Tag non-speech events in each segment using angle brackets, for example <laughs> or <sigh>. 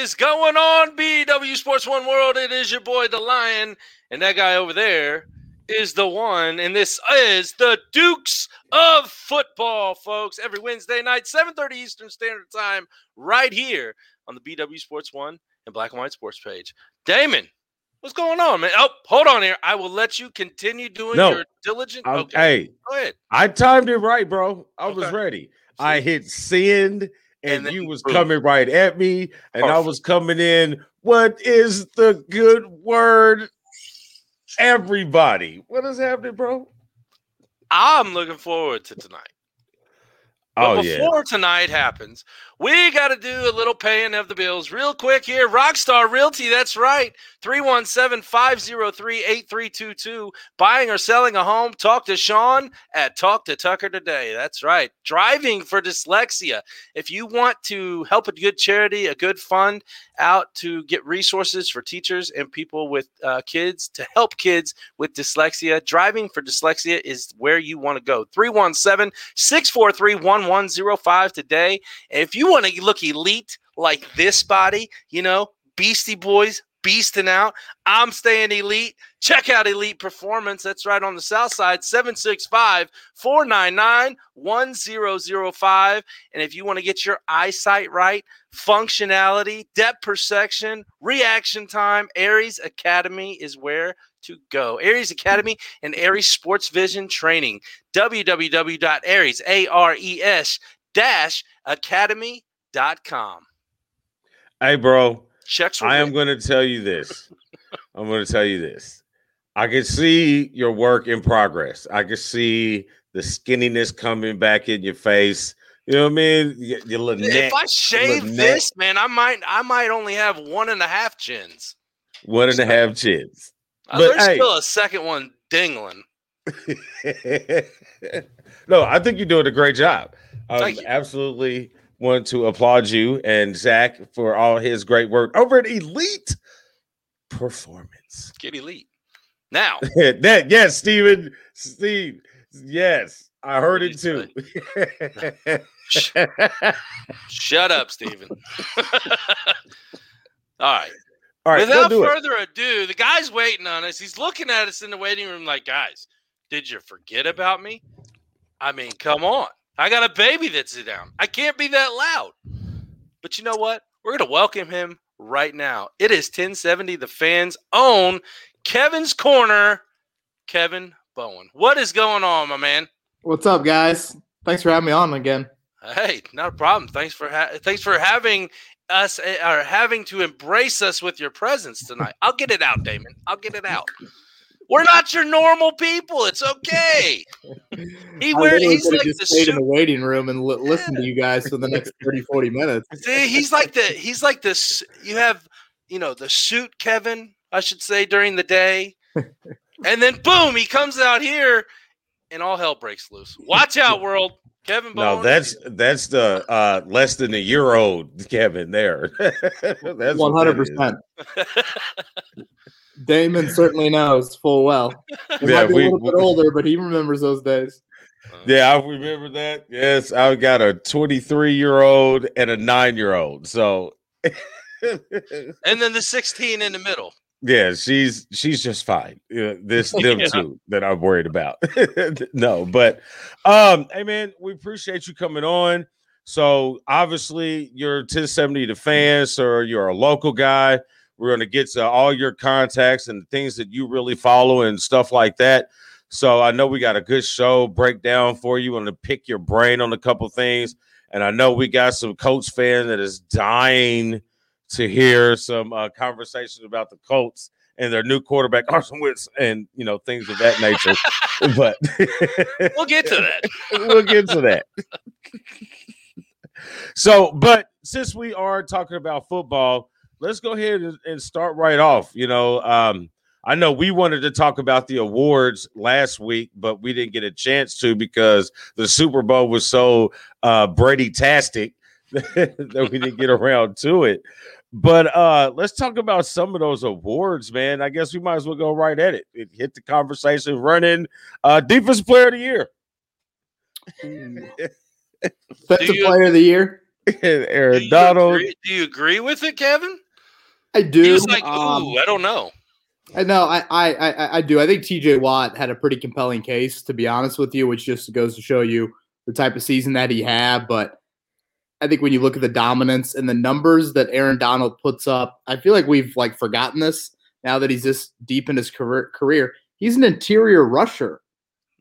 Is going on, BW Sports One World? It is your boy, the Lion, and that guy over there is the one, and this is the Dukes of Football, folks. Every Wednesday night, 7:30 Eastern Standard Time, right here on the BW Sports One and Black and White Sports page. Damon, what's going on, man? Oh, hold on here. I will let you continue doing No. your diligent. Okay, Hey, go ahead. I timed it right, bro. I was Okay. ready. I hit send, and, And you was boom. coming right at me, and I was coming in. What is the good word? Everybody, what is happening, bro? I'm looking forward to tonight. But Oh yeah, before tonight happens, we got to do a little paying of the bills real quick here. Rockstar Realty, that's right. 317 503 8322. Buying or selling a home, talk to Sean at Talk to Tucker today. That's right. Driving for dyslexia. If you want to help a good charity, a good fund out to get resources for teachers and people with uh, kids to help kids with dyslexia, driving for dyslexia is where you want to go. 317 643 1105 today. If you want to look elite like this body, you know, Beastie Boys beasting out, I'm staying elite. Check out Elite Performance. That's right on the south side, 765 499 1005. And if you want to get your eyesight right, functionality, depth perception, reaction time, Ares Academy is where to go. Ares Academy and Ares Sports Vision Training. www.ares, A-R-E-S dash academy.com. hey, bro. Checks I am going to tell you this. <laughs> I'm going to tell you this. I can see your work in progress. I can see the skinniness coming back in your face. You know what I mean? Your, your little neck, if I shave neck. this, man, I might I might only have one and a half chins. one and a half chins. Uh, But, There's hey. still a second one dingling. <laughs> no, I think you're doing a great job. I Thank absolutely want to applaud you and Zach for all his great work over at Elite Performance. Get elite. Now, <laughs> that yes, Steven, Steve, yes, I heard it too. shut up, Steven. <laughs> All right. all right, Without do it. further ado, the guy's waiting on us. He's looking at us in the waiting room like, guys, did you forget about me? I mean, come on. I got a baby that's down. I can't be that loud. But you know what? We're going to welcome him right now. It is 1070, the fans own Kevin's Corner, Kevin Bowen. What is going on, my man? What's up, guys? Thanks for having me on again. Hey, not a problem. Thanks for ha- thanks for having us eh, or having to embrace us with your presence tonight. I'll get it out, Damon. I'll get it out. We're not your normal people. It's okay. <laughs> He I wears literally he's like just the stayed in the waiting room and li- listened to you guys for the next 30, 40 minutes. <laughs> See, he's like the he's like this. You have you know the suit, Kevin. I should say during the day, <laughs> and then boom, he comes out here, and all hell breaks loose. Watch out, world. Kevin Bowen. No, that's that's the uh less than a year old Kevin there. That's what One that hundred is. percent. Damon certainly knows full well. He Yeah, might be we- a little bit we- older, but he remembers those days. Yeah, I remember that. Yes, I've got a 23 year old and a nine year old. So and then the 16 in the middle. yeah, she's she's just fine. This <laughs> them Yeah. two that I'm worried about. <laughs> no, but um, hey man, we appreciate you coming on. So obviously you're 1070 the fans, or you're a local guy. We're gonna get to all your contacts and things that you really follow and stuff like that. So I know we got a good show breakdown for you and to pick your brain on a couple things. And I know we got some Colts fan that is dying to hear some uh, conversation about the Colts and their new quarterback <laughs> Carson Wentz, and you know things of that nature. <laughs> but <laughs> we'll get to that. we'll get to that. so, but since we are talking about football, let's go ahead and, and start right off. You know, um, I know we wanted to talk about the awards last week, but we didn't get a chance to because the Super Bowl was so uh, Brady tastic <laughs> that we didn't get around to it. But uh, let's talk about some of those awards, man. I guess we might as well go right at it. it hit the conversation running. Uh, defense player of the year. Defensive you- player of the year. <laughs> Aaron you, Donald. agree, do you agree with it, Kevin? I do. He was like, "Ooh, um, I don't know." I know, I, I, I, I do. I think T.J. Watt had a pretty compelling case, to be honest with you, which just goes to show you the type of season that he had. But I think when you look at the dominance and the numbers that Aaron Donald puts up, I feel like we've like forgotten this now that he's this deep in his career. Career, he's an interior rusher,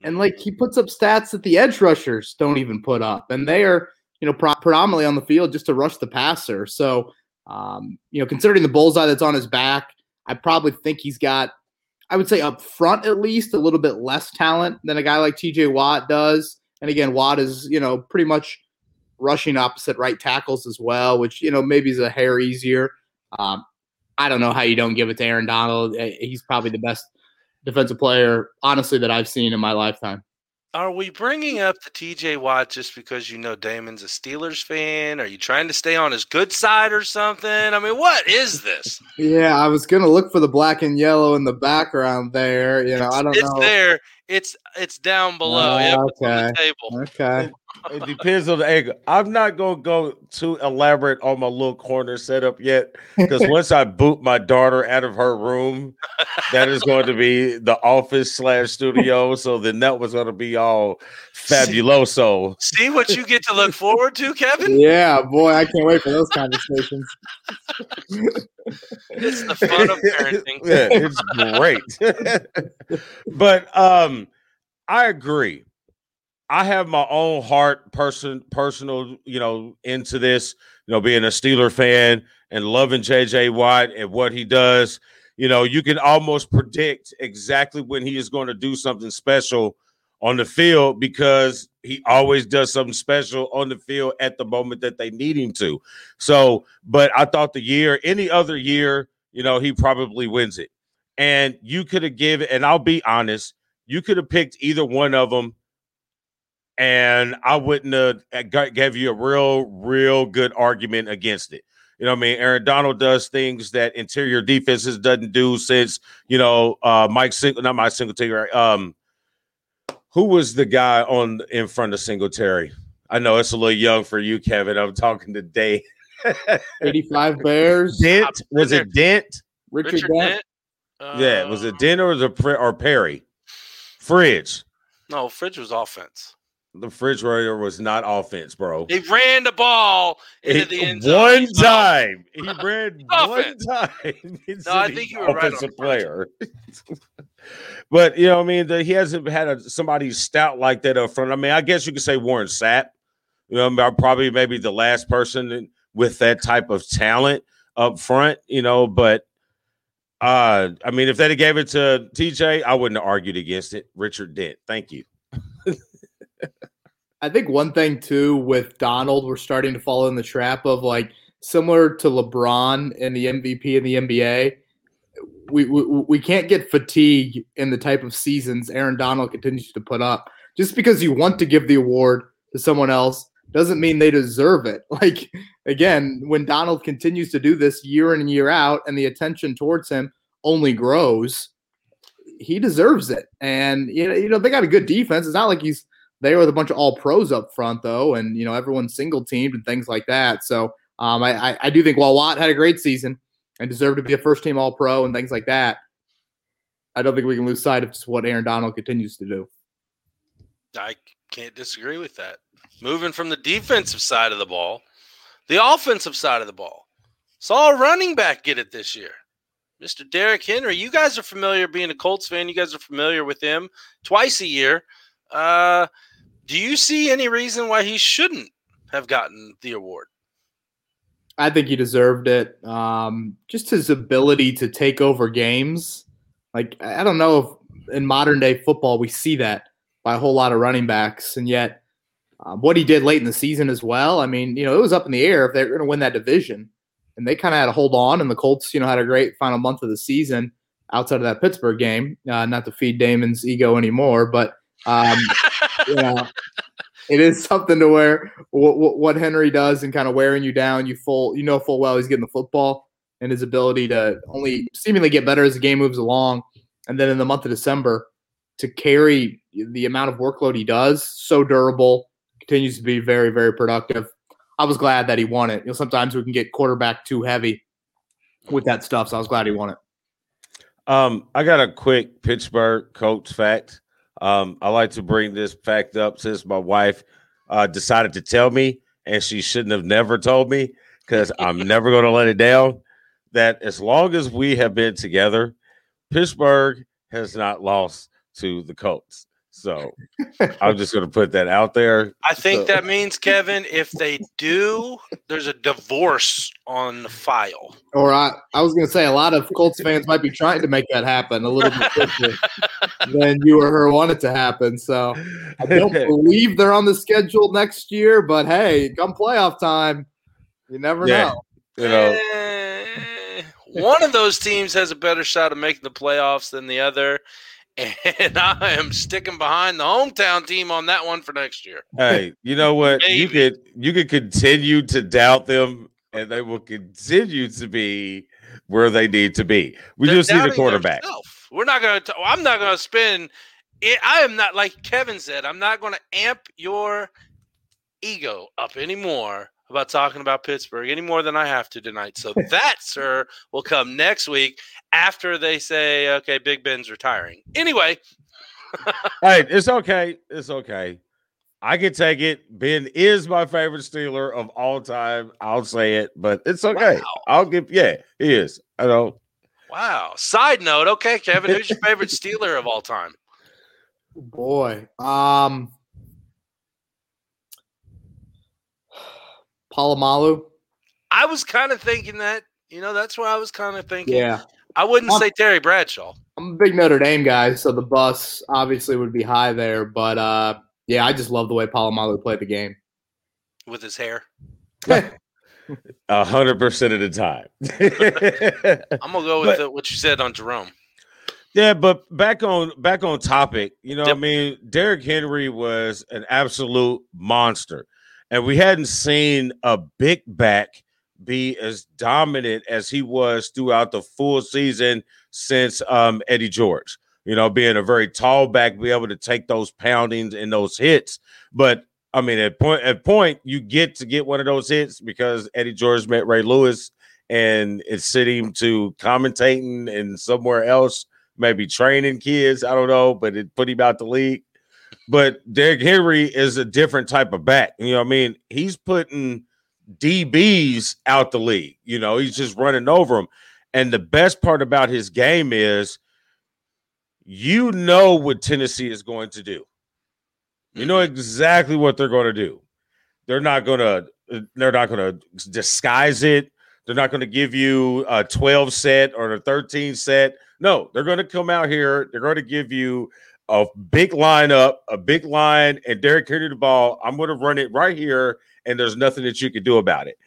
and like he puts up stats that the edge rushers don't even put up, and they are you know pro- predominantly on the field just to rush the passer. So um, you know, considering the bullseye that's on his back. I probably think he's got, I would say up front at least, a little bit less talent than a guy like TJ Watt does. And again, Watt is, you know, pretty much rushing opposite right tackles as well, which, you know, maybe is a hair easier. Um, I don't know how you don't give it to Aaron Donald. Eh, He's probably the best defensive player, honestly, that I've seen in my lifetime. Are we bringing up the TJ Watt just because you know Damon's a Steelers fan? Are you trying to stay on his good side or something? I mean, what is this? <laughs> Yeah, I was going to look for the black and yellow in the background there. You know, I don't it's know. It's there. It's it's down below. Ah, it's the okay. table. Okay. It depends on the angle. I'm not gonna go too elaborate on my little corner setup yet, because <laughs> once I boot my daughter out of her room, that is going to be the office slash studio. So then that was going to be all fabuloso. See what you get to look forward to, Kevin? Yeah, boy, I can't wait for those conversations. It's the fun of <laughs> parenting. yeah, it's great. <laughs> but um, I agree. I have my own heart, person, personal, you know, into this. You know, being a Steeler fan and loving JJ Watt and what he does. You know, you can almost predict exactly when he is going to do something special on the field because he always does something special on the field at the moment that they need him to. So, but I thought the year, any other year, you know, he probably wins it. And you could have given, and I'll be honest, you could have picked either one of them, and I wouldn't have uh, gave you a real, real good argument against it. You know what I mean? Aaron Donald does things that interior defenses doesn't do since, you know, uh Mike Sing- not Mike Singletary. Um who was the guy on in front of Singletary? I know it's a little young for you, Kevin. I'm talking to Dave. 85 <laughs> Bears. Dent was it Dent? Richard, Richard Dent. Dent. Yeah, was it Dent or was it Pre- or Perry? Fridge. No, Fridge was offense. The refrigerator was not offense, bro. He ran the ball into the end zone. one time. He <laughs> ran one time. <laughs> No, I think you were right on offensive the player. <laughs> but you know, what I mean, the, he hasn't had a, somebody stout like that up front. I mean, I guess you could say Warren Sapp. You know, I'm probably maybe the last person with that type of talent up front. You know, but uh, I mean, if they'd have gave it to TJ, I wouldn't have argued against it. Richard Dent, thank you. I think one thing too with Donald, we're starting to fall in the trap of like similar to LeBron and the MVP in the NBA. We, we we can't get fatigue in the type of seasons Aaron Donald continues to put up. Just because you want to give the award to someone else doesn't mean they deserve it. <laughs> Like again, when Donald continues to do this year in and year out, and the attention towards him only grows, he deserves it. And you know, you know they got a good defense. It's not like he's there with a bunch of all pros up front though, and you know everyone's single teamed and things like that. So um, I, I I do think while Watt had a great season and deserved to be a first team All Pro and things like that, I don't think we can lose sight of just what Aaron Donald continues to do. I can't disagree with that. Moving from the defensive side of the ball, the offensive side of the ball. Saw a running back get it this year. Mr. Derrick Henry. You guys are familiar being a Colts fan. You guys are familiar with him twice a year. Uh, do you see any reason why he shouldn't have gotten the award? I think he deserved it. Um, just his ability to take over games. Like I don't know if in modern day football we see that by a whole lot of running backs, and yet um, what he did late in the season as well. I mean, you know, it was up in the air if they're going to win that division, and they kind of had to hold on. And the Colts, you know, had a great final month of the season outside of that Pittsburgh game. Uh, not to feed Damon's ego anymore, but um, you know, it is something to where what, what Henry does and kind of wearing you down, you full, you know, full well he's getting the football and his ability to only seemingly get better as the game moves along. And then in the month of December, to carry the amount of workload he does, so durable, continues to be very, very productive. I was glad that he won it. You know, sometimes we can get quarterback too heavy with that stuff, so I was glad he won it. Um, I got a quick Pittsburgh Colts fact. Um, I like to bring this fact up since my wife uh, decided to tell me, and she shouldn't have never told me because I'm <laughs> never going to let it down. That as long as we have been together, Pittsburgh has not lost to the Colts. So <laughs> I'm just going to put that out there. I think So- that means, Kevin, if they do, there's a divorce on the file. Or I, I was going to say a lot of Colts fans might be trying to make that happen a little bit quicker <laughs> than you or her want it to happen. So I don't <laughs> believe they're on the schedule next year, but hey, come playoff time, you never Yeah. know. you know, Eh, one of those teams has a better shot of making the playoffs than the other. And <laughs> I am sticking behind the hometown team on that one for next year. hey, you know <laughs> what? You could you could continue to doubt them, and they will continue to be where they need to be. We They're just need a quarterback. We're not going to. I'm not going to spend. It, I am not like Kevin said. I'm not going to amp your ego up anymore about talking about Pittsburgh any more than I have to tonight. So that, <laughs> sir, will come next week after they say, "Okay, Big Ben's retiring." Anyway, <laughs> Hey, it's okay. It's okay. I can take it. Ben is my favorite Steeler of all time. I'll say it, but it's okay. Wow. I'll give. Yeah, he is. I know. wow. Side note, okay, Kevin, who's your favorite Steeler of all time? Boy, um, Polamalu. I was kind of thinking that. You know, that's what I was kind of thinking. Yeah, I wouldn't Um, say Terry Bradshaw. I'm a big Notre Dame guy, so the bus obviously would be high there. But uh, yeah, I just love the way Polamalu played the game. with his hair. <laughs> A hundred percent of the time. <laughs> I'm gonna go with But- the, what you said on Jerome. Yeah, but back on back on topic, you know, what I mean, Derrick Henry was an absolute monster, and we hadn't seen a big back be as dominant as he was throughout the full season since um, Eddie George. You know, being a very tall back, be able to take those poundings and those hits. But I mean, at point at point, you get to get one of those hits because Eddie George met Ray Lewis, and it sent him to commentating and somewhere else maybe training kids. I don't know, but it put him out the league. But Derrick Henry is a different type of back. You know what I mean? He's putting DBs out the league. You know, he's just running over them. And the best part about his game is you know what Tennessee is going to do. You know mm-hmm. exactly what they're going to do. They're not going to they're not going to disguise it. They're not going to give you a 12 set or a 13 set. No, they're going to come out here. They're going to give you a big lineup, a big line, and Derrick Henry the ball. I'm going to run it right here, and there's nothing that you can do about it.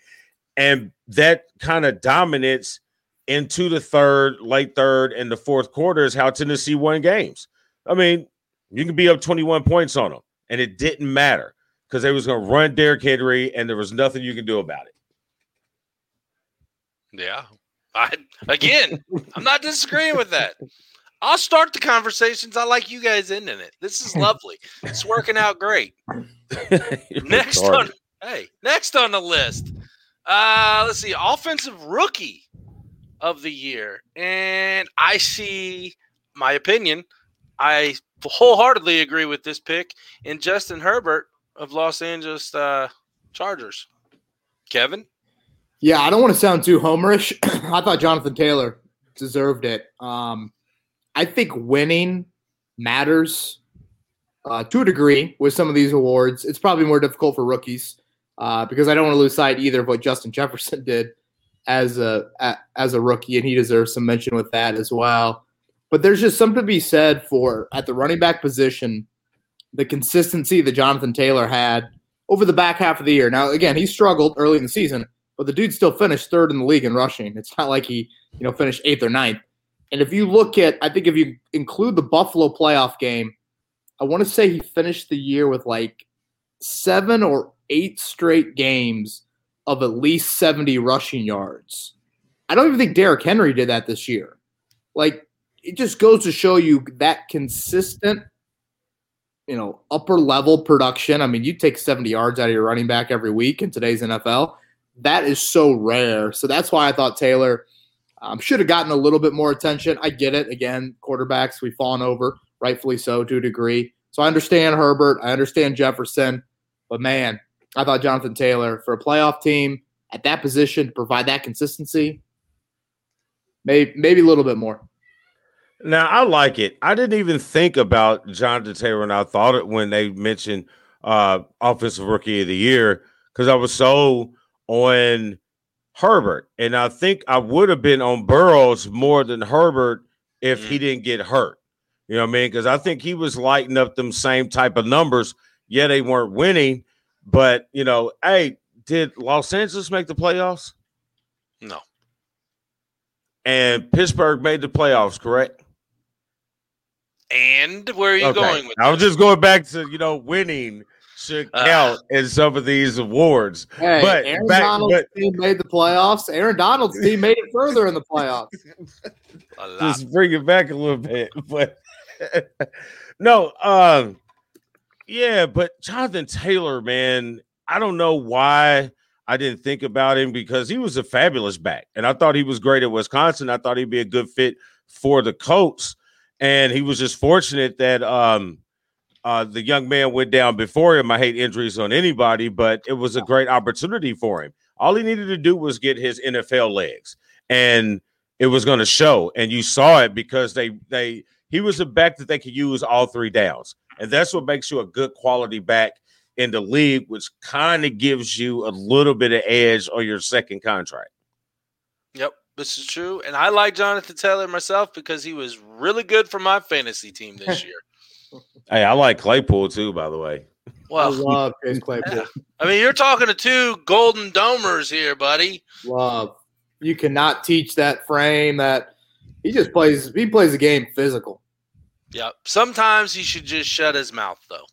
And that kind of dominance into the third, late third, and the fourth quarter is how Tennessee won games. I mean, you can be up 21 points on them, and it didn't matter because they was going to run Derrick Henry, and there was nothing you can do about it. Yeah. I again, I'm not disagreeing with that. <laughs> I'll start the conversations. I like you guys ending it. This is <laughs> lovely. It's working out great. <laughs> Next retarded. on hey, next on the list. Uh let's see, offensive rookie of the year. And I see my opinion. I wholeheartedly agree with this pick in Justin Herbert of Los Angeles uh Chargers. Kevin? Yeah, I don't want to sound too homerish. <clears throat> I thought Jonathan Taylor deserved it. Um, I think winning matters uh, to a degree with some of these awards. It's probably more difficult for rookies uh, because I don't want to lose sight either of what Justin Jefferson <laughs> did as a, a as a rookie, and he deserves some mention with that as well. But there's just something to be said for at the running back position, the consistency that Jonathan Taylor had over the back half of the year. Now, again, he struggled early in the season, but the dude still finished third in the league in rushing. It's not like he, you know, finished eighth or ninth. And if you look at, I think if you include the Buffalo playoff game, I want to say he finished the year with like seven or eight straight games of at least 70 rushing yards. I don't even think Derrick Henry did that this year. Like, it just goes to show you that consistent, you know, upper level production. I mean, you take 70 yards out of your running back every week in today's NFL. That is so rare. So that's why I thought Taylor um, should have gotten a little bit more attention. I get it. Again, quarterbacks, we've fallen over, rightfully so to a degree. So I understand Herbert. I understand Jefferson. But man, I thought Jonathan Taylor for a playoff team at that position to provide that consistency, maybe maybe a little bit more. Now I like it. I didn't even think about Jonathan Taylor, and I thought it when they mentioned uh offensive rookie of the year because I was so on Herbert, and I think I would have been on Burrows more than Herbert if he mm. didn't get hurt. You know what I mean? Because I think he was lighting up them same type of numbers. Yeah, they weren't winning, but you know, hey, did Los Angeles make the playoffs? No. And Pittsburgh made the playoffs, correct? And where are you okay. going with that? I was just going back to you know winning should uh, count uh, in some of these awards. Hey, but Aaron back, Donald's but, team made the playoffs. Aaron Donald's team made it further in the playoffs. <laughs> just bring it back a little bit, <laughs> but <laughs> no, um, yeah, but Jonathan Taylor, man, I don't know why I didn't think about him because he was a fabulous back, and I thought he was great at Wisconsin. I thought he'd be a good fit for the Colts, and he was just fortunate that um, uh, the young man went down before him. I hate injuries on anybody, but it was a great opportunity for him. All he needed to do was get his NFL legs, and it was going to show. And you saw it because they they he was a back that they could use all three downs. And that's what makes you a good quality back in the league, which kind of gives you a little bit of edge on your second contract. Yep, this is true. And I like Jonathan Taylor myself because he was really good for my fantasy team this <laughs> year. Hey, I like Claypool too, by the way. Well, I love Chase Claypool. Yeah. <laughs> I mean, you're talking to two golden domers here, buddy. Love. You cannot teach that frame. That he just plays. He plays the game physical. Yeah. Sometimes he should just shut his mouth though.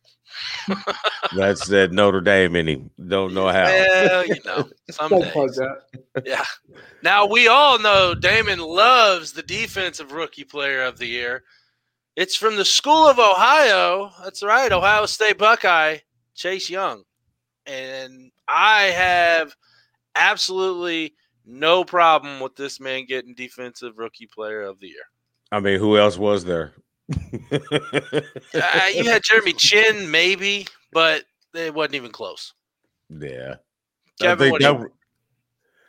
<laughs> That's that Notre Dame in him. Don't know how. Well, you know, <laughs> some days. Yeah. Now we all know Damon loves the defensive rookie player of the year. It's from the School of Ohio. That's right, Ohio State Buckeye, Chase Young. And I have absolutely no problem with this man getting defensive rookie player of the year. I mean, who else was there? uh, you had Jeremy Chinn, maybe, but it wasn't even close. Yeah. Kevin, that,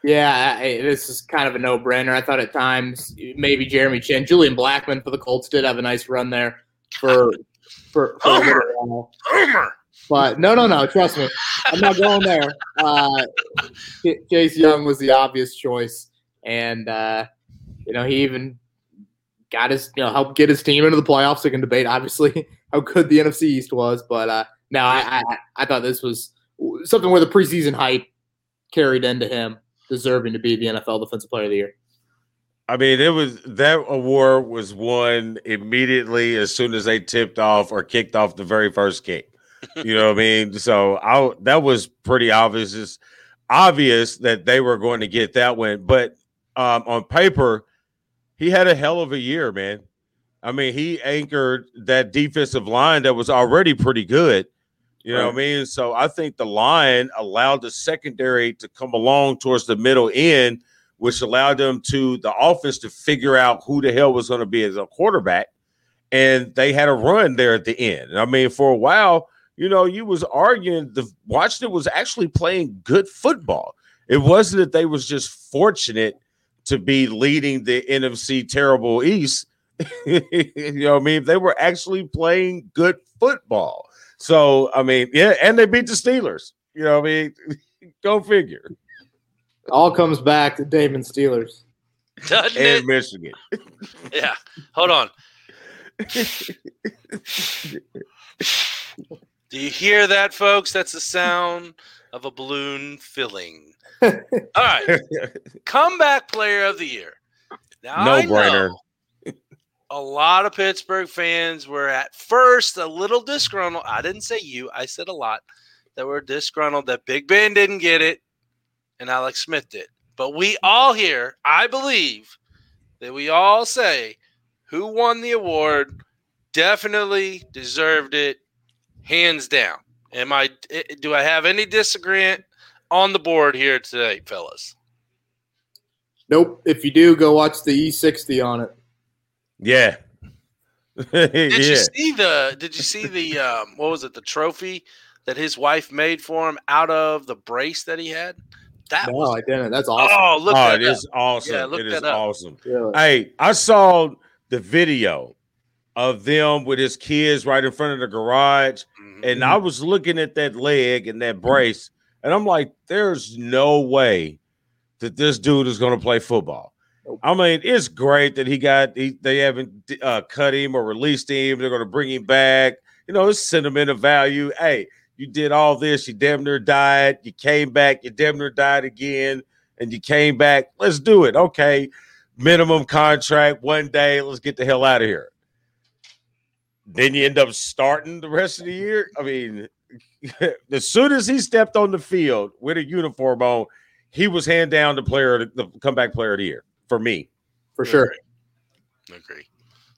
yeah, I, this is kind of a no-brainer. I thought at times maybe Jeremy Chinn, Julian Blackmon for the Colts did have a nice run there for for, for Homer. Homer. But no, no, no. Trust me, I'm not going there. Uh, Chase Young was the obvious choice, and uh, you know he even got his, you know, helped get his team into the playoffs. We can debate, obviously, <laughs> how good the NFC East was, but uh, no, I, I, I thought this was something where the preseason hype carried into him, deserving to be the NFL Defensive Player of the Year. I mean, it was that award was won immediately as soon as they tipped off or kicked off the very first kick. <laughs> You know what I mean? So I that was pretty obvious. It's obvious that they were going to get that win, but um, on paper, he had a hell of a year, man. I mean, he anchored that defensive line that was already pretty good. You know right. what I mean? So I think the line allowed the secondary to come along towards the middle end, which allowed them to the offense to figure out who the hell was going to be as a quarterback. And they had a run there at the end. I mean, for a while, you know, you was arguing the Washington was actually playing good football. It wasn't that they was just fortunate to be leading the NFC terrible East. <laughs> you know what I mean? They were actually playing good football. So, I mean, yeah, and they beat the Steelers. You know what I mean? <laughs> Go figure. All comes back to Damon Steelers. Doesn't And it? Michigan. <laughs> Yeah. Hold on. Do you hear that, folks? That's the sound of a balloon filling. <laughs> All right. Comeback player of the year. Now, No I brainer. know A lot of Pittsburgh fans were at first a little disgruntled. I didn't say you, I said a lot that were disgruntled that Big Ben didn't get it and Alex Smith did. But we all here, I believe that we all say who won the award definitely deserved it, hands down. Am I? eh, Do I have any disagreement on the board here today, fellas? Nope. If you do, go watch the E60 on it. Yeah. <laughs> Did yeah. you see the? Did you see the? Um, what was it? The trophy that his wife made for him out of the brace that he had. That No, was. I didn't. That's awesome. Oh, look oh, that it up. is awesome. Yeah, look it is that up. awesome. Really. Hey, I saw the video of them with his kids right in front of the garage, Mhm. and I was looking at that leg and that brace, and I'm like, there's no way that this dude is going to play football. I mean, it's great that he got he, they haven't uh, cut him or released him. They're going to bring him back. You know, it's sentimental value. Hey, you did all this. You damn near died. You came back. You damn near died again, and you came back. Let's do it. Okay, minimum contract. One day. Let's get the hell out of here. Then you end up starting the rest of the year. I mean, <laughs> as soon as he stepped on the field with a uniform on, he was hand down the player, the comeback player of the year for me. For sure. Agree.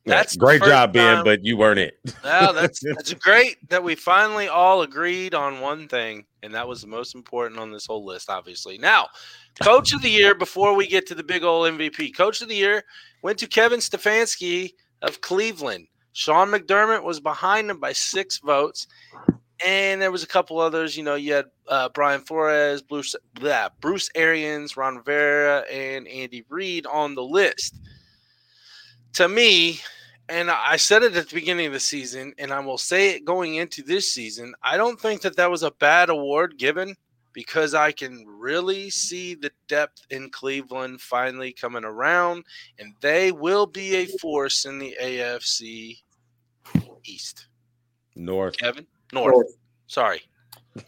Yeah, That's the great first job, Ben, time- but you weren't it. Well, that's <laughs> that's great that we finally all agreed on one thing, and that was the most important on this whole list, obviously. Now, coach of the year, before we get to the big old MVP, coach of the year went to Kevin Stefanski of Cleveland. Sean McDermott was behind him by six votes. And there was a couple others, you know, you had uh, Brian Flores, Bruce, blah, Bruce Arians, Ron Rivera, and Andy Reid on the list. To me, and I said it at the beginning of the season, and I will say it going into this season. I don't think that that was a bad award given because I can really see the depth in Cleveland finally coming around, and they will be a force in the AFC East. North. Kevin North. North. Sorry,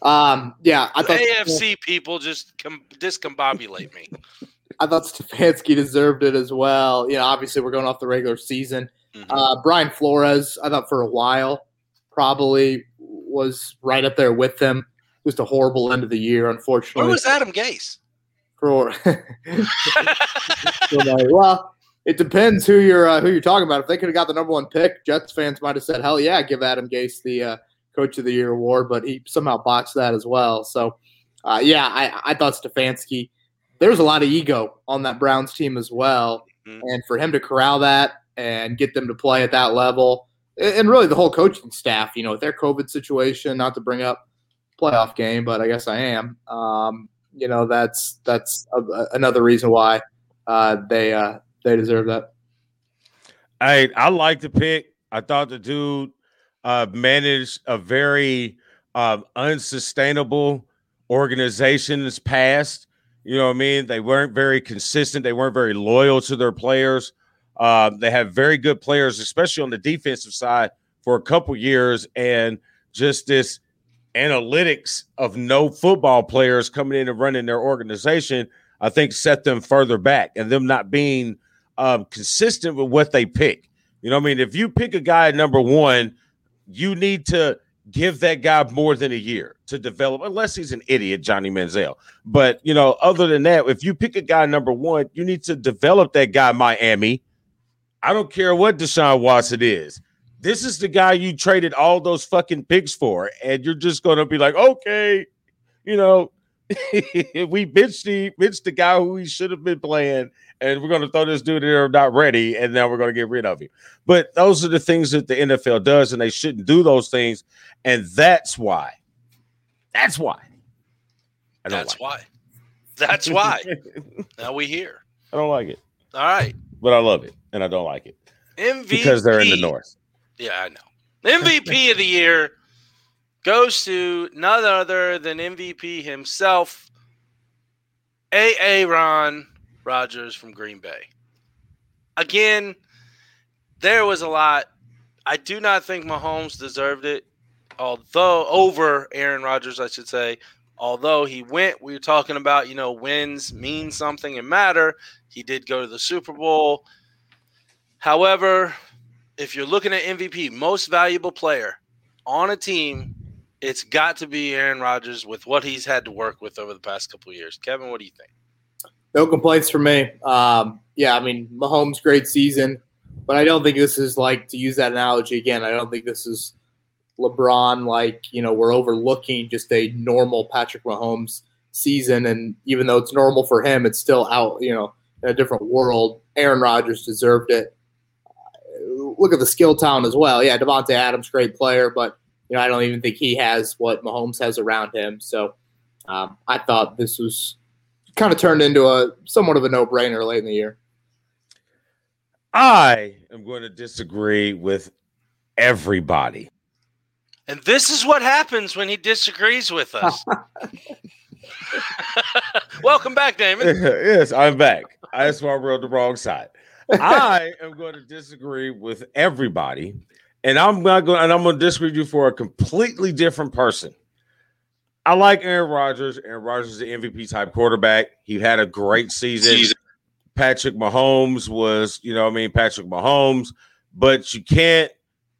Um, yeah, I thought AFC people just com- discombobulate me. <laughs> I thought Stefanski deserved it as well. You know, obviously we're going off the regular season. Mhm. Uh, Brian Flores, I thought for a while probably was right up there with them. Just a horrible end of the year, Where unfortunately. was Adam Gase? for <laughs> well, it depends who you're uh, who you're talking about. If they could have got the number one pick, Jets fans might have said, "Hell yeah, give Adam Gase the uh, Coach of the Year award," but he somehow botched that as well. So, uh, yeah, I, I thought Stefanski. There's a lot of ego on that Browns team as well, Mhm. and for him to corral that and get them to play at that level, and and really the whole coaching staff, you know, with their COVID situation, not to bring up playoff game, but I guess I am. Um, you know, that's that's a, a- another reason why uh, they uh, they deserve that. Hey, I like the pick. I thought the dude uh, managed a very um, unsustainable organization's past. You know what I mean? They weren't very consistent. They weren't very loyal to their players. Uh, they have very good players, especially on the defensive side, for a couple years, and just this analytics of no football players coming in and running their organization. I think set them further back, and them not being um, consistent with what they pick. You know what I mean? If you pick a guy number one, you need to give that guy more than a year to develop, unless he's an idiot, Johnny Manziel. But you know, other than that, if you pick a guy number one, you need to develop that guy, Miami. I don't care what Deshaun Watson is. This is the guy you traded all those fucking picks for, and you're just gonna be like, okay, you know, <laughs> we bitched the bitched the guy who he should have been playing, and we're gonna throw this dude in there not ready, and now we're gonna get rid of him. But those are the things that the NFL does, and they shouldn't do those things, and that's why. That's why. I don't That's like why. That's why. <laughs> now we here. I don't like it, All right. but I love it, and I don't like it MVP because they're in the north. Yeah, I know. MVP of the year goes to none other than MVP himself, A.A. Rodgers from Green Bay. Again, there was a lot. I do not think Mahomes deserved it, although over Aaron Rodgers, I should say. Although he went, we were talking about, you know, wins mean something and matter. He did go to the Super Bowl. However, if you're looking at MVP, most valuable player on a team, it's got to be Aaron Rodgers with what he's had to work with over the past couple years. Kevin, what do you think? No complaints from me. Um, yeah, I mean, Mahomes' great season, but I don't think this is like to use that analogy again. I don't think this is LeBron like you know we're overlooking just a normal Patrick Mahomes season, and even though it's normal for him, it's still out you know in a different world. Aaron Rodgers deserved it. Look at the skill town as well. Yeah, Davante Adams, great player, but you know I don't even think he has what Mahomes has around him. So um, I thought this was kind of turned into a somewhat of a no brainer late in the year. I am going to disagree with everybody. And this is what happens when he disagrees with us. <laughs> <laughs> Welcome back, Damon. <laughs> yes, I'm back. I just want on the wrong side. I am going to disagree with everybody, and I'm not going. And I'm going to disagree with you for a completely different person. I like Aaron Rodgers. Aaron Rodgers is an MVP type quarterback. He had a great season. Patrick Mahomes was, you know, I mean, Patrick Mahomes, but you can't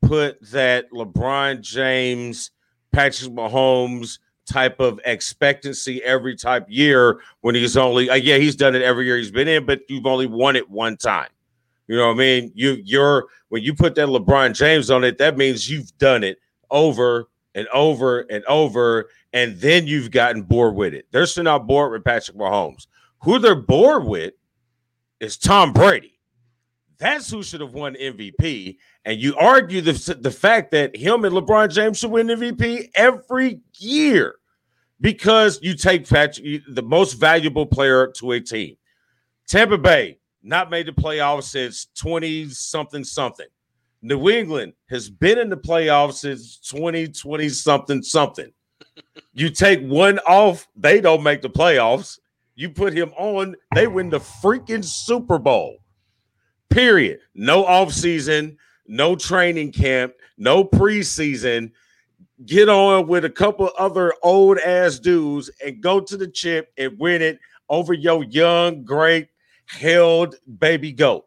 put that LeBron James, Patrick Mahomes type of expectancy every type year when he's only, uh, yeah, he's done it every year he's been in, but you've only won it one time. You know what I mean? You, you're, when you put that LeBron James on it, that means you've done it over and over and over and then you've gotten bored with it. They're still not bored with Patrick Mahomes. Who they're bored with is Tom Brady. That's who should have won MVP. And you argue the, the fact that him and LeBron James should win MVP every year because you take Patrick, the most valuable player to a team. Tampa Bay, not made the playoffs since 20 something something. New England has been in the playoffs since 2020 something something. <laughs> You take one off, they don't make the playoffs. You put him on, they win the freaking Super Bowl. Period. No offseason, no training camp, no preseason. Get on with a couple other old ass dudes and go to the chip and win it over your young, great, held baby goat.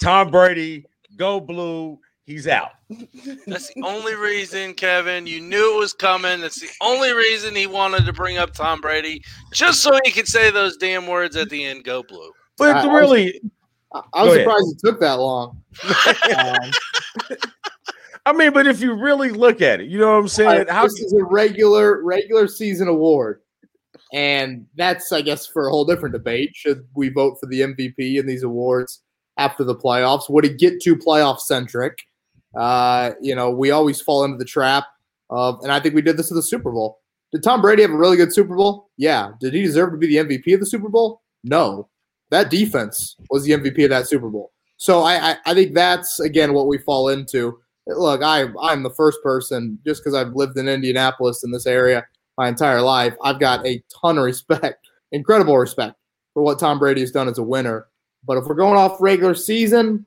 Tom Brady, go blue he's out. That's the only reason, Kevin. You knew it was coming. That's the only reason he wanted to bring up Tom Brady, just so he could say those damn words at the end. Go blue. But I, really, I was, I was surprised ahead. it took that long. um, <laughs> I mean, but if you really look at it, you know what I'm saying. Right, How this is a regular regular season award, and that's I guess for a whole different debate. Should we vote for the MVP in these awards after the playoffs? Would it get too playoff centric? Uh, you know, we always fall into the trap of, and I think we did this in the Super Bowl. Did Tom Brady have a really good Super Bowl? Yeah. Did he deserve to be the MVP of the Super Bowl? No. That defense was the MVP of that Super Bowl. So I, I, I think that's again what we fall into. Look, I I'm the first person just because I've lived in Indianapolis in this area my entire life. I've got a ton of respect, incredible respect for what Tom Brady has done as a winner. But if we're going off regular season,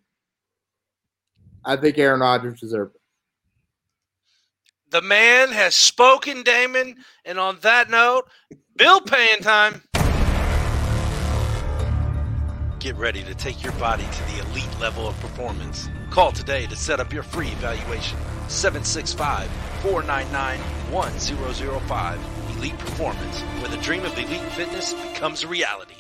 I think Aaron Rodgers deserved it. The man has spoken, Damon. And on that note, bill paying time. Get ready to take your body to the elite level of performance. Call today to set up your free evaluation. 765 499 1005. Elite Performance, where the dream of elite fitness becomes a reality.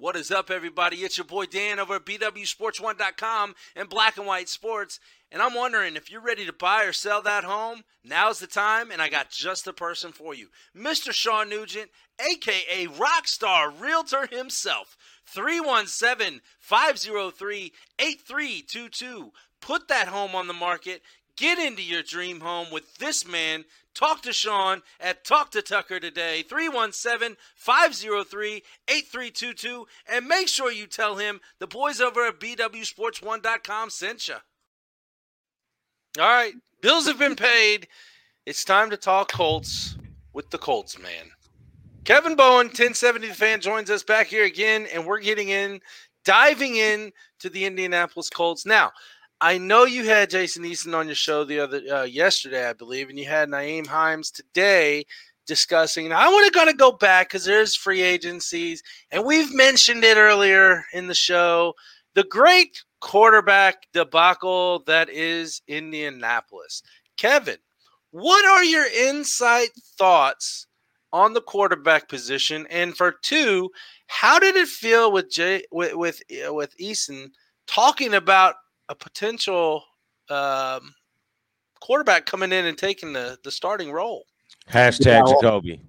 What is up, everybody? It's your boy Dan over at BWSports1.com and Black and White Sports. And I'm wondering if you're ready to buy or sell that home, now's the time, and I got just the person for you. Mr. Sean Nugent, aka Rockstar Realtor himself. 317 503 8322. Put that home on the market. Get into your dream home with this man. Talk to Sean at Talk to Tucker today, 317 503 8322. And make sure you tell him the boys over at BWSports1.com sent you. All right. Bills have been paid. It's time to talk Colts with the Colts, man. Kevin Bowen, 1070 the fan, joins us back here again, and we're getting in, diving in to the Indianapolis Colts. Now, I know you had Jason Eason on your show the other uh, yesterday, I believe, and you had Nyheim Hines today discussing. Now, I want to kind of go back because there's free agencies, and we've mentioned it earlier in the show. The great quarterback debacle that is Indianapolis. Kevin, what are your insight thoughts on the quarterback position? And for two, how did it feel with Jay with with, uh, with Eason talking about a potential um, quarterback coming in and taking the the starting role? Hashtag Jacoby.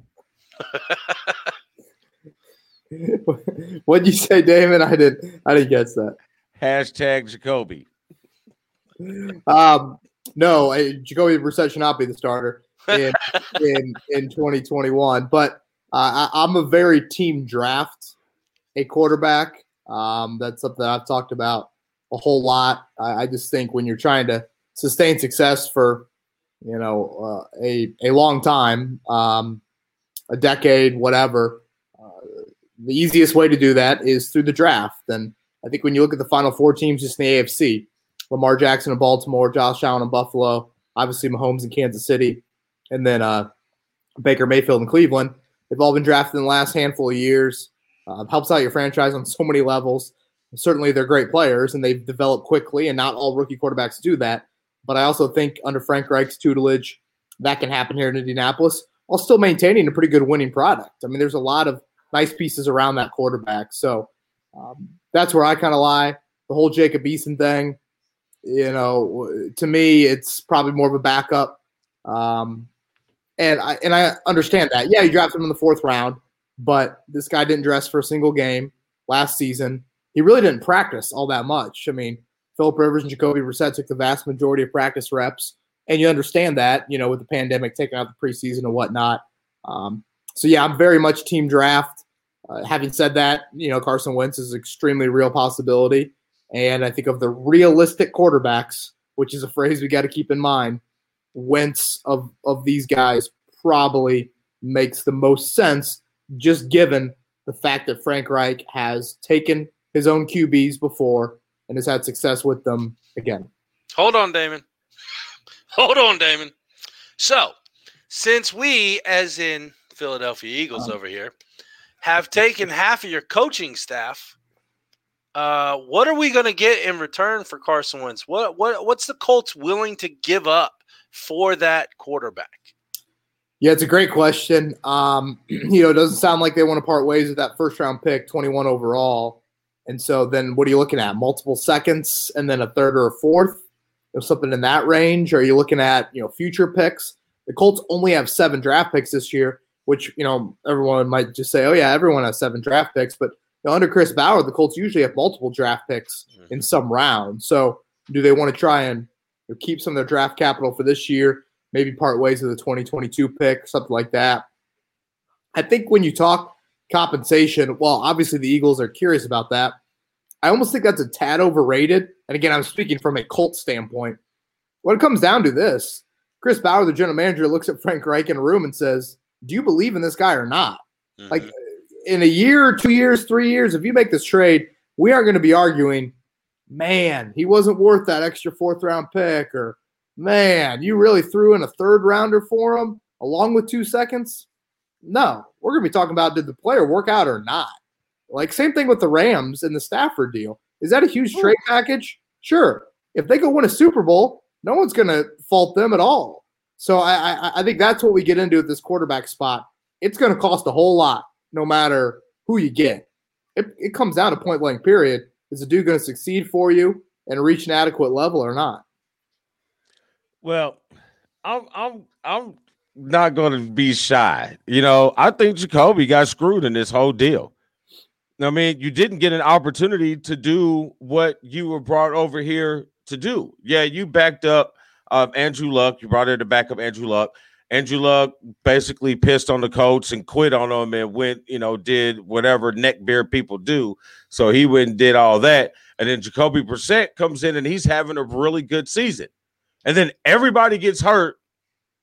<laughs> What'd you say, Damon? I didn't. I didn't guess that. Hashtag Jacoby. Um, no, I- Jacoby Brissett should not be the starter <laughs> in in, in 2021. But uh, I, I'm a very team draft a quarterback. Um, that's something I've talked about a whole lot. I, I just think when you're trying to sustain success for you know uh, a a long time, um, a decade, whatever, uh, the easiest way to do that is through the draft. And I think when you look at the final four teams just in the AFC, Lamar Jackson in Baltimore, Josh Allen in Buffalo, obviously Mahomes in Kansas City, and then uh, Baker Mayfield in Cleveland. They've all been drafted in the last handful of years. Uh, helps out your franchise on so many levels. Certainly, they're great players and they've developed quickly, and not all rookie quarterbacks do that. But I also think under Frank Reich's tutelage, that can happen here in Indianapolis while still maintaining a pretty good winning product. I mean, there's a lot of nice pieces around that quarterback. So um, that's where I kind of lie. The whole Jacob Eason thing, you know, to me, it's probably more of a backup. Um, and I and I understand that. Yeah, you drafted him in the fourth round, but this guy didn't dress for a single game last season. He really didn't practice all that much. I mean, Philip Rivers and Jacoby Brissett took the vast majority of practice reps, and you understand that, you know, with the pandemic taking out the preseason and whatnot. Um, so yeah, I'm very much team draft. Uh, having said that, you know, Carson Wentz is an extremely real possibility. And I think of the realistic quarterbacks, which is a phrase we got to keep in mind, Wentz of, of these guys probably makes the most sense, just given the fact that Frank Reich has taken his own QBs before and has had success with them again. Hold on, Damon. Hold on, Damon. So, since we, as in Philadelphia Eagles over here, have taken half of your coaching staff, uh, what are we going to get in return for Carson Wentz? What what what's the Colts willing to give up for that quarterback? Yeah, it's a great question. Um, <clears throat> you know, it doesn't sound like they want to part ways with that first round pick, 21 overall. And so then what are you looking at? Multiple seconds and then a third or a fourth? Or something in that range? Or are you looking at, you know, future picks? The Colts only have seven draft picks this year, which, you know, everyone might just say, oh, yeah, everyone has seven draft picks. But you know, under Chris Ballard, the Colts usually have multiple draft picks in mm-hmm. some round. So do they want to try and you know, keep some of their draft capital for this year? Maybe part ways with the 2022 pick, something like that. I think when you talk compensation, well, obviously the Eagles are curious about that. I almost think that's a tad overrated. And again, I'm speaking from a Colt standpoint. When it comes down to this, Chris Ballard, the general manager, looks at Frank Reich in a room and says, Do you believe in this guy or not? Mm-hmm. Like in a year, two years, three years, if you make this trade, we aren't going to be arguing, man, he wasn't worth that extra fourth round pick, or man, you really threw in a third rounder for him along with two seconds. No, we're going to be talking about did the player work out or not. Like same thing with the Rams and the Stafford deal. Is that a huge trade package? Sure. If they go win a Super Bowl, no one's going to fault them at all. So I, I I think that's what we get into at this quarterback spot. It's going to cost a whole lot, no matter who you get. It, it comes down to point blank. Period. Is the dude going to succeed for you and reach an adequate level or not? Well, I'm I'm I'm not going to be shy. You know, I think Jacoby got screwed in this whole deal. I mean, you didn't get an opportunity to do what you were brought over here to do. Yeah, you backed up uh, Andrew Luck. You brought her to back up Andrew Luck. Andrew Luck basically pissed on the coach and quit on him and went, you know, did whatever neck neckbeard people do. So he went and did all that. And then Jacoby Brissett comes in and he's having a really good season. And then everybody gets hurt,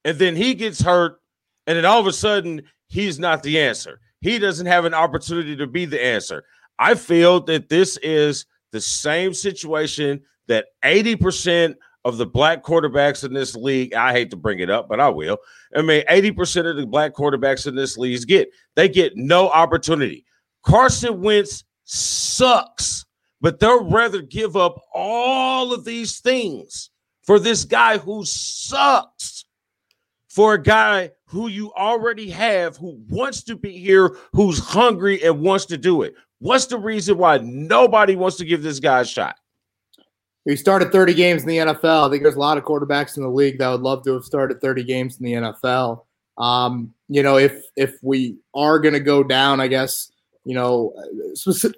and then he gets hurt, and then all of a sudden he's not the answer. He doesn't have an opportunity to be the answer. I feel that this is the same situation that 80% of the black quarterbacks in this league, I hate to bring it up, but I will. I mean, 80% of the black quarterbacks in this league get they get no opportunity. Carson Wentz sucks, but they'll rather give up all of these things for this guy who sucks, for a guy who you already have who wants to be here, who's hungry and wants to do it. What's the reason why nobody wants to give this guy a shot? He started 30 games in the NFL. I think there's a lot of quarterbacks in the league that would love to have started 30 games in the NFL. Um, you know, if if we are going to go down, I guess, you know, spe-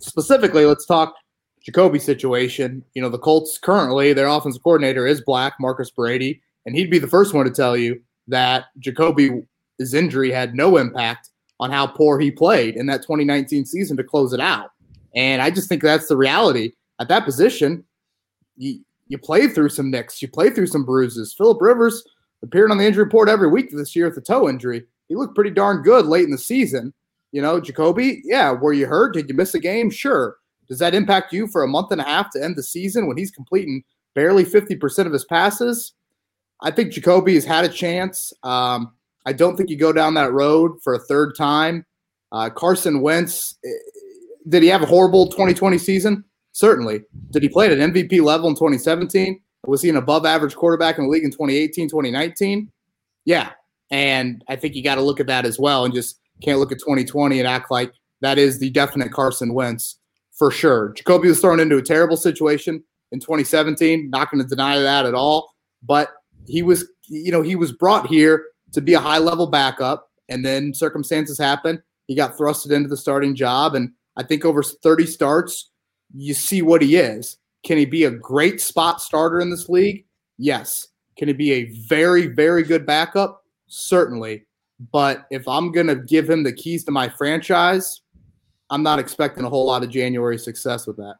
specifically, let's talk Jacoby situation. You know, the Colts currently, their offensive coordinator is black, Marcus Brady, and he'd be the first one to tell you that Jacoby's injury had no impact on how poor he played in that 2019 season to close it out. And I just think that's the reality. At that position, you, you play through some nicks, you play through some bruises. Philip Rivers appeared on the injury report every week this year with a toe injury. He looked pretty darn good late in the season. You know, Jacoby, yeah, were you hurt? Did you miss a game? Sure. Does that impact you for a month and a half to end the season when he's completing barely 50% of his passes? I think Jacoby has had a chance. Um, I don't think you go down that road for a third time. Uh, Carson Wentz, eh, did he have a horrible 2020 season? Certainly. Did he play at an MVP level in 2017? Was he an above average quarterback in the league in 2018, 2019? Yeah. And I think you got to look at that as well and just can't look at 2020 and act like that is the definite Carson Wentz for sure. Jacoby was thrown into a terrible situation in 2017. Not going to deny that at all. But he was, you know, he was brought here to be a high level backup, and then circumstances happen. He got thrusted into the starting job, and I think over 30 starts, you see what he is. Can he be a great spot starter in this league? Yes. Can he be a very, very good backup? Certainly. But if I'm going to give him the keys to my franchise, I'm not expecting a whole lot of January success with that.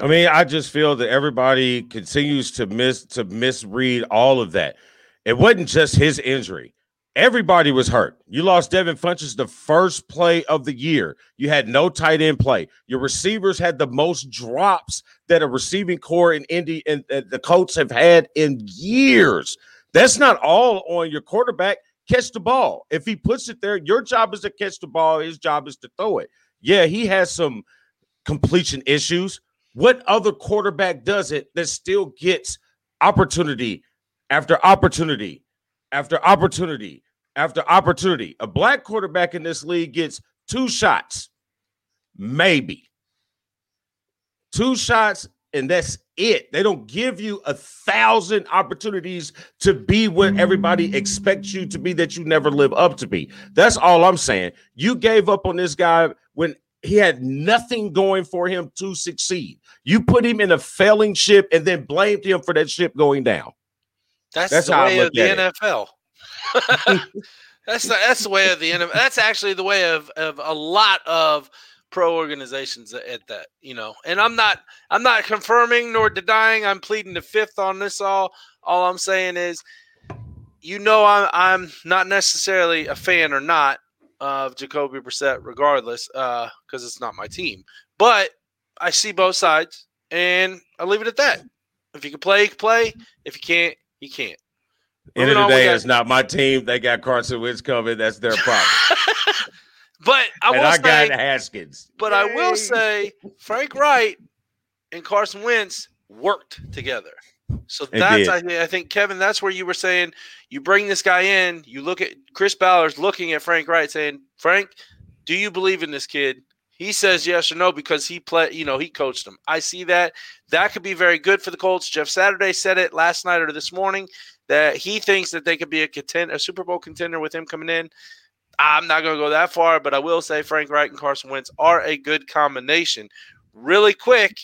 I mean, I just feel that everybody continues to miss to misread all of that. It wasn't just his injury. Everybody was hurt. You lost Devin Funchess the first play of the year. You had no tight end play. Your receivers had the most drops that a receiving corps in Indy and uh, the Colts have had in years. That's not all on your quarterback. Catch the ball. If he puts it there, your job is to catch the ball. His job is to throw it. Yeah, he has some completion issues. What other quarterback does it that still gets opportunity after opportunity after opportunity after opportunity? A black quarterback in this league gets two shots, maybe two shots, and that's it. They don't give you a thousand opportunities to be what everybody expects you to be that you never live up to be. That's all I'm saying. You gave up on this guy when he had nothing going for him to succeed. You put him in a failing ship and then blamed him for that ship going down. That's, that's the way of the NFL. <laughs> that's the that's the way of the NFL. That's actually the way of of a lot of pro organizations at that, you know. And I'm not I'm not confirming nor denying. I'm pleading the fifth on this all. All I'm saying is you know I'm I'm not necessarily a fan or not of Jacoby Brissett, regardless, because uh, it's not my team. But I see both sides, and I leave it at that. If you can play, you can play. If you can't, you can't. End of the day, it's not my team. They got Carson Wentz coming. That's their problem. <laughs> but I and will I say, got Haskins. But Yay. I will say, Frank Reich and Carson Wentz worked together. So that's I, I, think Kevin. That's where you were saying you bring this guy in. You look at Chris Ballard's looking at Frank Reich, saying, "Frank, do you believe in this kid?" He says yes or no because he play. You know, he coached him. I see that. That could be very good for the Colts. Jeff Saturday said it last night or this morning that he thinks that they could be a contend, a Super Bowl contender with him coming in. I'm not going to go that far, but I will say Frank Reich and Carson Wentz are a good combination. Really quick,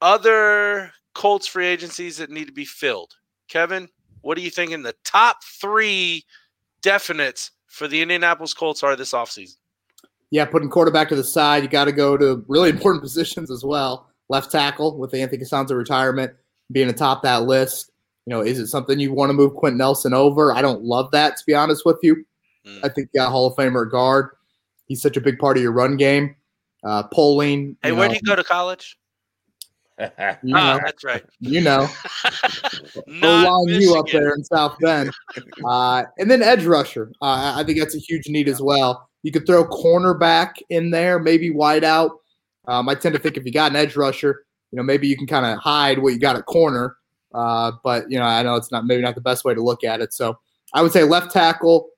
other Colts free agencies that need to be filled. Kevin, what are you thinking the top three definites for the Indianapolis Colts are this offseason? Yeah, putting quarterback to the side, you got to go to really <laughs> important positions as well. Left tackle with Anthony Castonzo retirement. being atop that list. You know, is it something you want to move Quenton Nelson over? I don't love that, to be honest with you. Mm. I think you got Hall of Famer guard. He's such a big part of your run game. Uh, polling. Hey, where'd know, he go to college? You Ah, know, that's right. you know. <laughs> Not We'll you up there in South Bend. Uh, and then edge rusher. Uh, I think that's a huge need as well. You could throw cornerback in there, maybe wide out. Um, I tend to think if you got an edge rusher, you know, maybe you can kind of hide what you got at corner. Uh, but you know, I know it's not maybe not the best way to look at it. So I would say left tackle,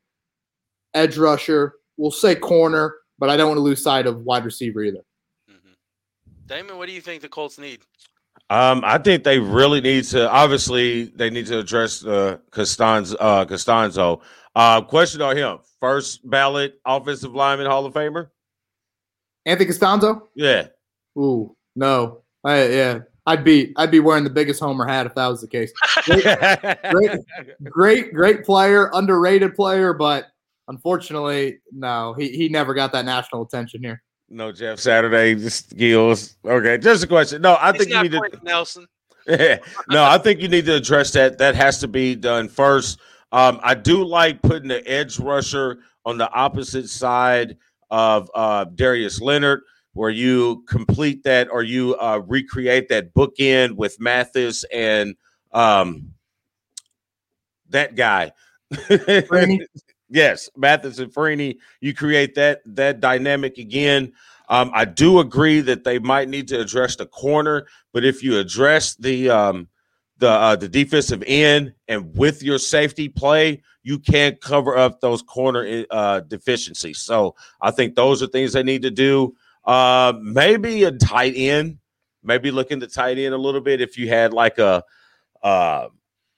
edge rusher. We'll say corner, but I don't want to lose sight of wide receiver either. Damon, what do you think the Colts need? Um, I think they really need to. Obviously, they need to address uh, Castonzo. Uh, Castonzo. Uh, question on him: first ballot offensive lineman Hall of Famer. Anthony Castonzo. Yeah, Ooh, no. I, yeah, I'd be I'd be wearing the biggest homer hat if that was the case. Great, great, great player, underrated player, but unfortunately, no, he, he never got that national attention here. No Jeff Saturday skills. Okay, just a question. No, I He's think you not need to. Quenton Nelson. <laughs> no, I think you need to address that. That has to be done first. Um, I do like putting the edge rusher on the opposite side of uh, Darius Leonard, where you complete that or you uh, recreate that bookend with Mathis and um, that guy. Freeney? <laughs> yes, Mathis and Freeney. You create that that dynamic again. Um, I do agree that they might need to address the corner, but if you address the um, the uh, the defensive end and with your safety play, you can cover up those corner uh, deficiencies. So I think those are things they need to do. Uh, maybe a tight end, maybe look into tight end a little bit. If you had like a uh,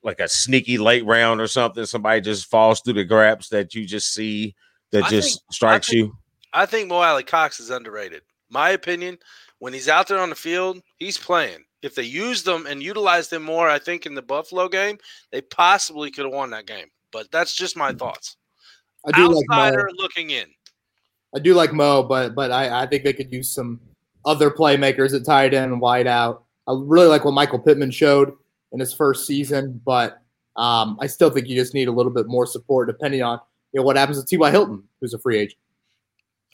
like a sneaky late round or something, somebody just falls through the grabs that you just see that I just think- I strikes think- you. I think Mo Alie-Cox is underrated. My opinion, when he's out there on the field, he's playing. If they used them and utilized him more, I think in the Buffalo game, they possibly could have won that game. But that's just my thoughts. I do like Mo. Looking in. I do like Mo, but but I, I think they could use some other playmakers at tight end and wide out. I really like what Michael Pittman showed in his first season, but um, I still think you just need a little bit more support depending on you know what happens with T.Y. Hilton, who's a free agent.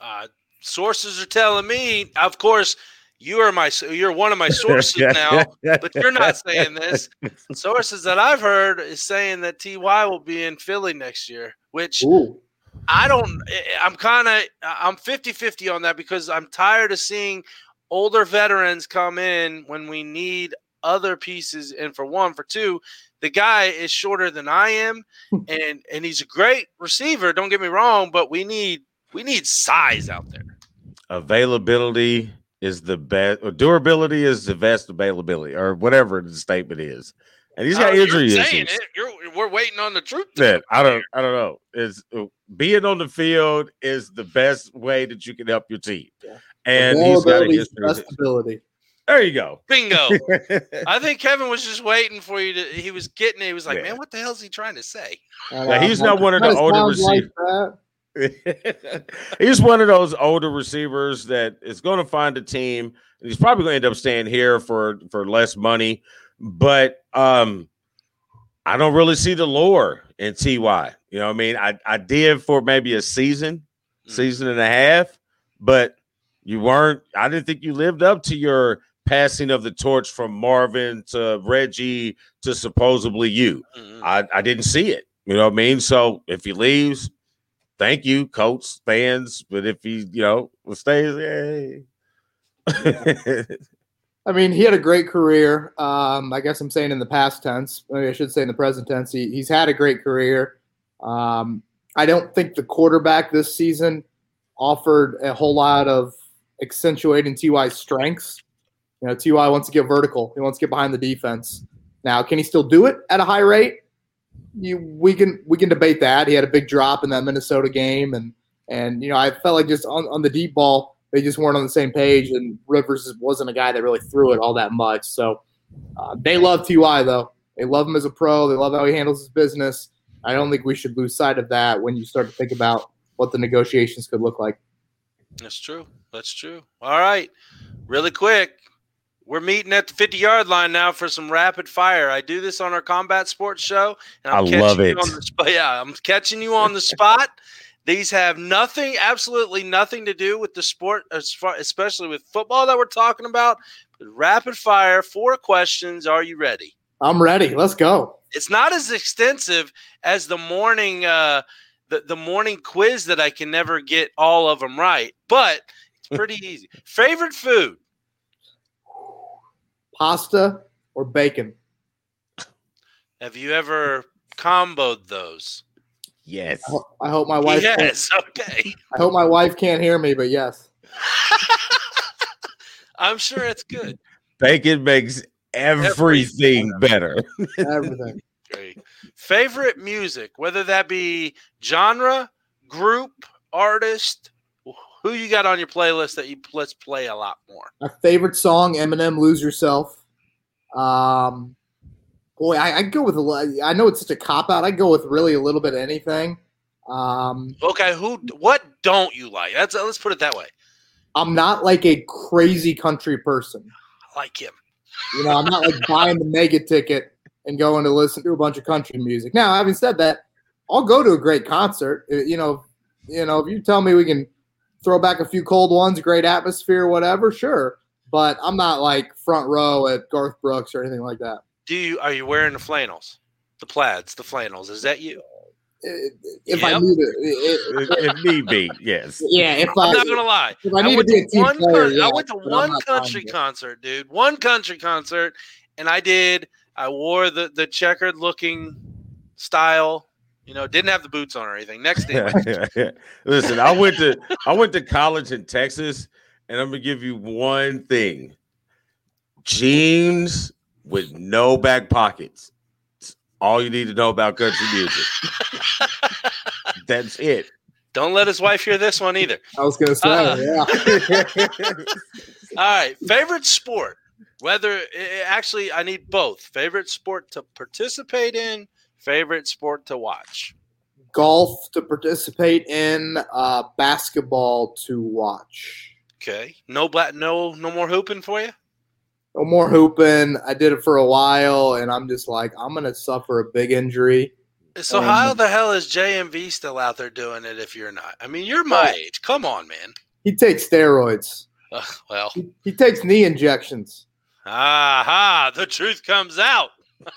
Uh, sources are telling me, of course, you are my you're one of my <laughs> sources now, but you're not saying this. <laughs> Sources that I've heard is saying that Ty will be in Philly next year, which Ooh. I don't eh, I'm kind of I'm 50-50 on that because I'm tired of seeing older veterans come in when we need other pieces and for one for two the guy is shorter than I am and and he's a great receiver don't get me wrong but we need we need size out there. Availability is the best durability is the best availability or whatever the statement is. And he's got Oh, you're injury issues. it. You're, we're waiting on the truth that i don't i don't know. Is uh, being on the field is the best way that you can help your team. Yeah. and he's got a Availability, history best ability. There you go. Bingo. <laughs> I think Kevin was just waiting for you to he was getting it. He was like Yeah. man what the hell is he trying to say? Yeah, he's not one of the older sounds like receivers. <laughs> he's one of those older receivers that is going to find a team and he's probably going to end up staying here for for less money but um i don't really see the lure in ty you know what i mean? I i did for maybe a season Mhm. season and a half but you weren't i didn't think you lived up to your passing of the torch from marvin to reggie to supposedly you Mhm. I, I didn't see it. You know what I mean? So if he leaves, thank you, coach, fans. But if he, you know, stays, hey. I mean, he had a great career. Um, I guess I'm saying in the past tense. Maybe I should say in the present tense. He, he's had a great career. Um, I don't think the quarterback this season offered a whole lot of accentuating Ty's strengths. You know, Ty wants to get vertical. He wants to get behind the defense. Now, can he still do it at a high rate? You, we can we can debate that. He had a big drop in that Minnesota game, and and you know I felt like just on, on the deep ball they just weren't on the same page, and Rivers wasn't a guy that really threw it all that much. So uh, they love Ty though. They love him as a pro. They love how he handles his business. I don't think we should lose sight of that when you start to think about what the negotiations could look like. That's true. That's true. All right. Really quick. We're meeting at the 50 yard line now for some rapid fire. I do this on our combat sports show. And I love it. On the spot. <laughs> Yeah, I'm catching you on the spot. These have nothing, absolutely nothing to do with the sport, as far, especially with football that we're talking about. But rapid fire, four questions. Are you ready? I'm ready. Let's go. It's not as extensive as the morning uh, the, the morning quiz that I can never get all of them right, but it's pretty <laughs> easy. Favorite food? Pasta or bacon? Have you ever comboed those? Yes. I, ho- I hope my wife. can't- Yes. Okay. I hope my wife can't hear me, but yes. <laughs> I'm sure it's good. Bacon makes everything better. <laughs> Everything. Great. Favorite music, whether that be genre, group, artist, who you got on your playlist that you let's play a lot more. My favorite song, Eminem, "Lose Yourself." Um, boy, I, I go with a. I know it's such a cop out. I go with really a little bit of anything. Um, Okay, who? What don't you like? That's let's put it that way. I'm not like a crazy country person. I like him. You know, I'm not like <laughs> buying the mega ticket and going to listen to a bunch of country music. Now, having said that, I'll go to a great concert. Uh, You know, you know, if you tell me we can throw back a few cold ones, great atmosphere, whatever, sure. But I'm not like front row at Garth Brooks or anything like that. Do you are you wearing the flannels, the plaids, the flannels? Is that you? Uh, If I need it, it- if if need be, yes. yeah. If I, I'm not gonna lie. if I I need to went be to one. player, con- yeah, I went to one country concert, dude. One country concert, and I did. I wore the the checkered looking style. You know, didn't have the boots on or anything. Next thing, <laughs> Listen, I went to I went to college in Texas, and I'm gonna give you one thing: jeans with no back pockets. It's all you need to know about country music. <laughs> That's it. don't let his wife hear this one either. I was gonna say, Uh, yeah. <laughs> All right, favorite sport. Whether actually, I need both. Favorite sport to participate in. Favorite sport to watch. Golf to participate in, uh, basketball to watch. Okay, no black, no, no more hooping for you. No more hooping. I did it for a while, and I'm just like, I'm gonna suffer a big injury. So Um, how the hell is JMV still out there doing it if you're not? I mean, you're my age. Come on, man. He takes steroids. Ugh, well, He, he takes knee injections. aha, the truth comes out. <laughs>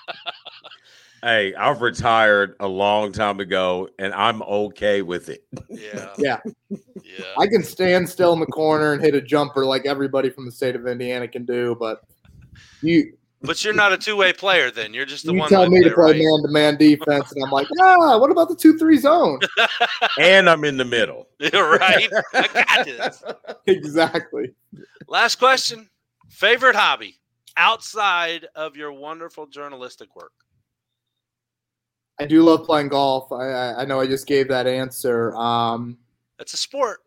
Hey, I've retired a long time ago, and I'm okay with it. Yeah, <laughs> Yeah, yeah. I can stand still in the corner and hit a jumper like everybody from the state of Indiana can do, but you But you're not a two way player. Then you're just the you one. tell me to play man to man defense, and I'm like, <laughs> ah, what about the two three zone? <laughs> And I'm in the middle. You're right. I got this. exactly. Last question. Favorite hobby outside of your wonderful journalistic work? I do love playing golf. I, I, I know I just gave that answer. Um, It's a sport.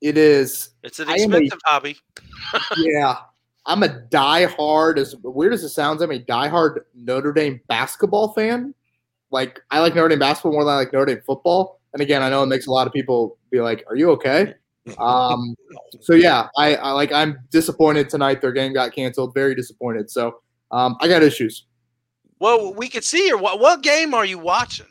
it is, It's an am a- expensive hobby. <laughs> yeah. I'm a diehard, as weird as it sounds, I'm a diehard Notre Dame basketball fan. Like, I like Notre Dame basketball more than I like Notre Dame football. And again, I know it makes a lot of people be like, "Are you okay?" Um, so yeah, I, I like. I'm disappointed tonight. Their game got canceled. Very disappointed. So um, I got issues. Well, we could see your what, what game are you watching?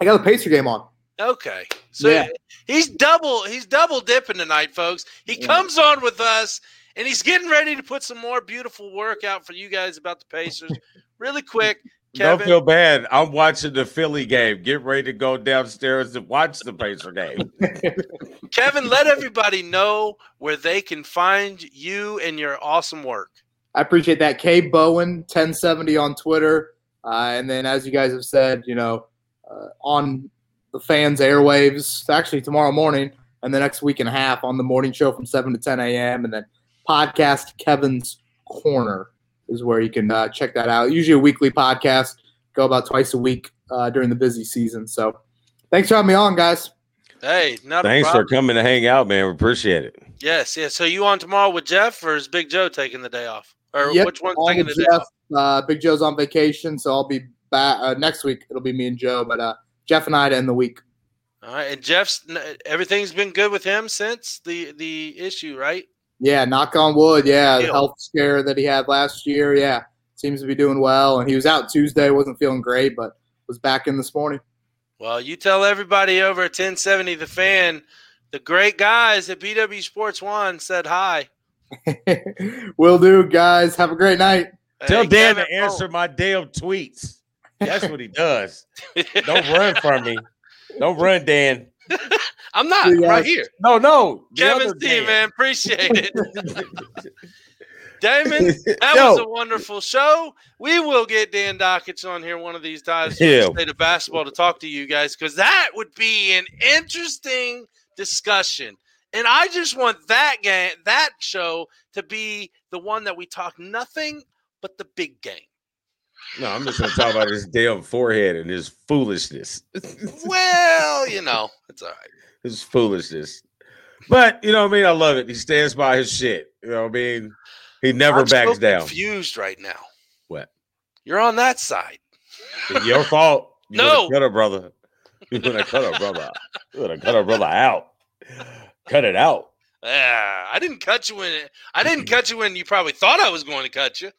I got a Pacer game on. Okay. So Yeah. he's double he's double dipping tonight, folks. He Yeah. comes on with us and he's getting ready to put some more beautiful work out for you guys about the Pacers. really quick, <laughs> Don't Kevin. feel bad. I'm watching the Philly game. Get ready to go downstairs and watch the Pacer game. <laughs> Kevin, let everybody know where they can find you and your awesome work. I appreciate that. K Bowen 1070 on Twitter, uh, and then as you guys have said, you know, uh, on the fans' airwaves. Actually, tomorrow morning and the next week and a half on the morning show from 7 to 10 a.m. and then podcast Kevin's Corner is where you can uh, check that out. Usually a weekly podcast, go about twice a week uh, during the busy season. So, thanks for having me on, guys. Hey, not Thanks a for coming to hang out, man. We appreciate it. Yes, yes. So you on tomorrow with Jeff or is Big Joe taking the day off? Or Yep, which one's on taking the Jeff. Uh, Big Joe's on vacation, so I'll be back uh, next week. It'll be me and Joe, but uh, Jeff and I to end the week. All right. And Jeff's everything's been good with him since the the issue, right? Yeah, knock on wood. Yeah, the health scare that he had last year. Yeah, seems to be doing well. And he was out Tuesday, wasn't feeling great, but was back in this morning. Well, you tell everybody over at 1070 the fan, the great guys at BW Sports One said hi. <laughs> Will do, guys. Have a great night. Tell Hey, Dan to answer my damn tweets. That's what he does. Don't run from me. Don't run, Dan. <laughs> I'm not See right here. No, no. Kevin other C, Dan. man, appreciate it. <laughs> Damon, that Yo. was a wonderful show. We will get Dan Dakich on here one of these times for Yeah. the state of basketball to talk to you guys because that would be an interesting discussion. And I just want that game, that show to be the one that we talk nothing but the big game. No, I'm just gonna talk about his damn forehead and his foolishness. Well, you know, it's all right. his foolishness. But you know what I mean? I love it. He stands by his shit. You know what I mean? He never I'm backs so down. confused right now. What? You're on that side. It's your fault. You No. cut a brother. You wanna cut a brother. You wanna cut a brother out. Cut it out. Yeah, I didn't cut you when I didn't cut you when you probably thought I was going to cut you.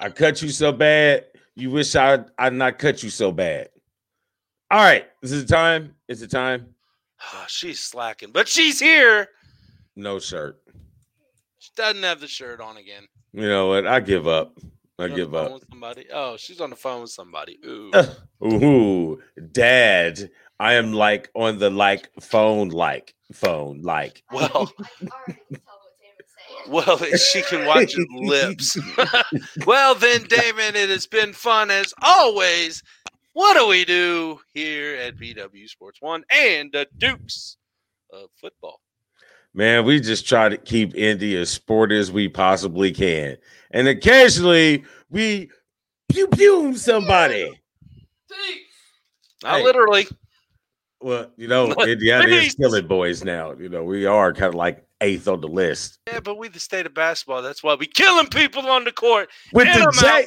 I cut you so bad. You wish I I not cut you so bad. All right. This is the time? It's the time? Oh, she's slacking, but she's here. No shirt. She doesn't have the shirt on again. You know what? I give up. I She's on the give up. With somebody. Oh, she's on the phone with somebody. Ooh. Ooh, dad. I am like on the like phone like phone like. <laughs> well, Alright, tell what Damon's saying. well, she can watch his <laughs> lips. <laughs> well, then, Damon, it has been fun as always. What do we do here at BW Sports One and the Dukes of football? Man, we just try to keep Indy as sporty as we possibly can. And occasionally we pew pew somebody. Not Hey. literally. Well, you know, Indiana is killing boys now. You know, we are kind of like eighth on the list. Yeah, but we the state of basketball. That's why we killing people on the court. With the J out.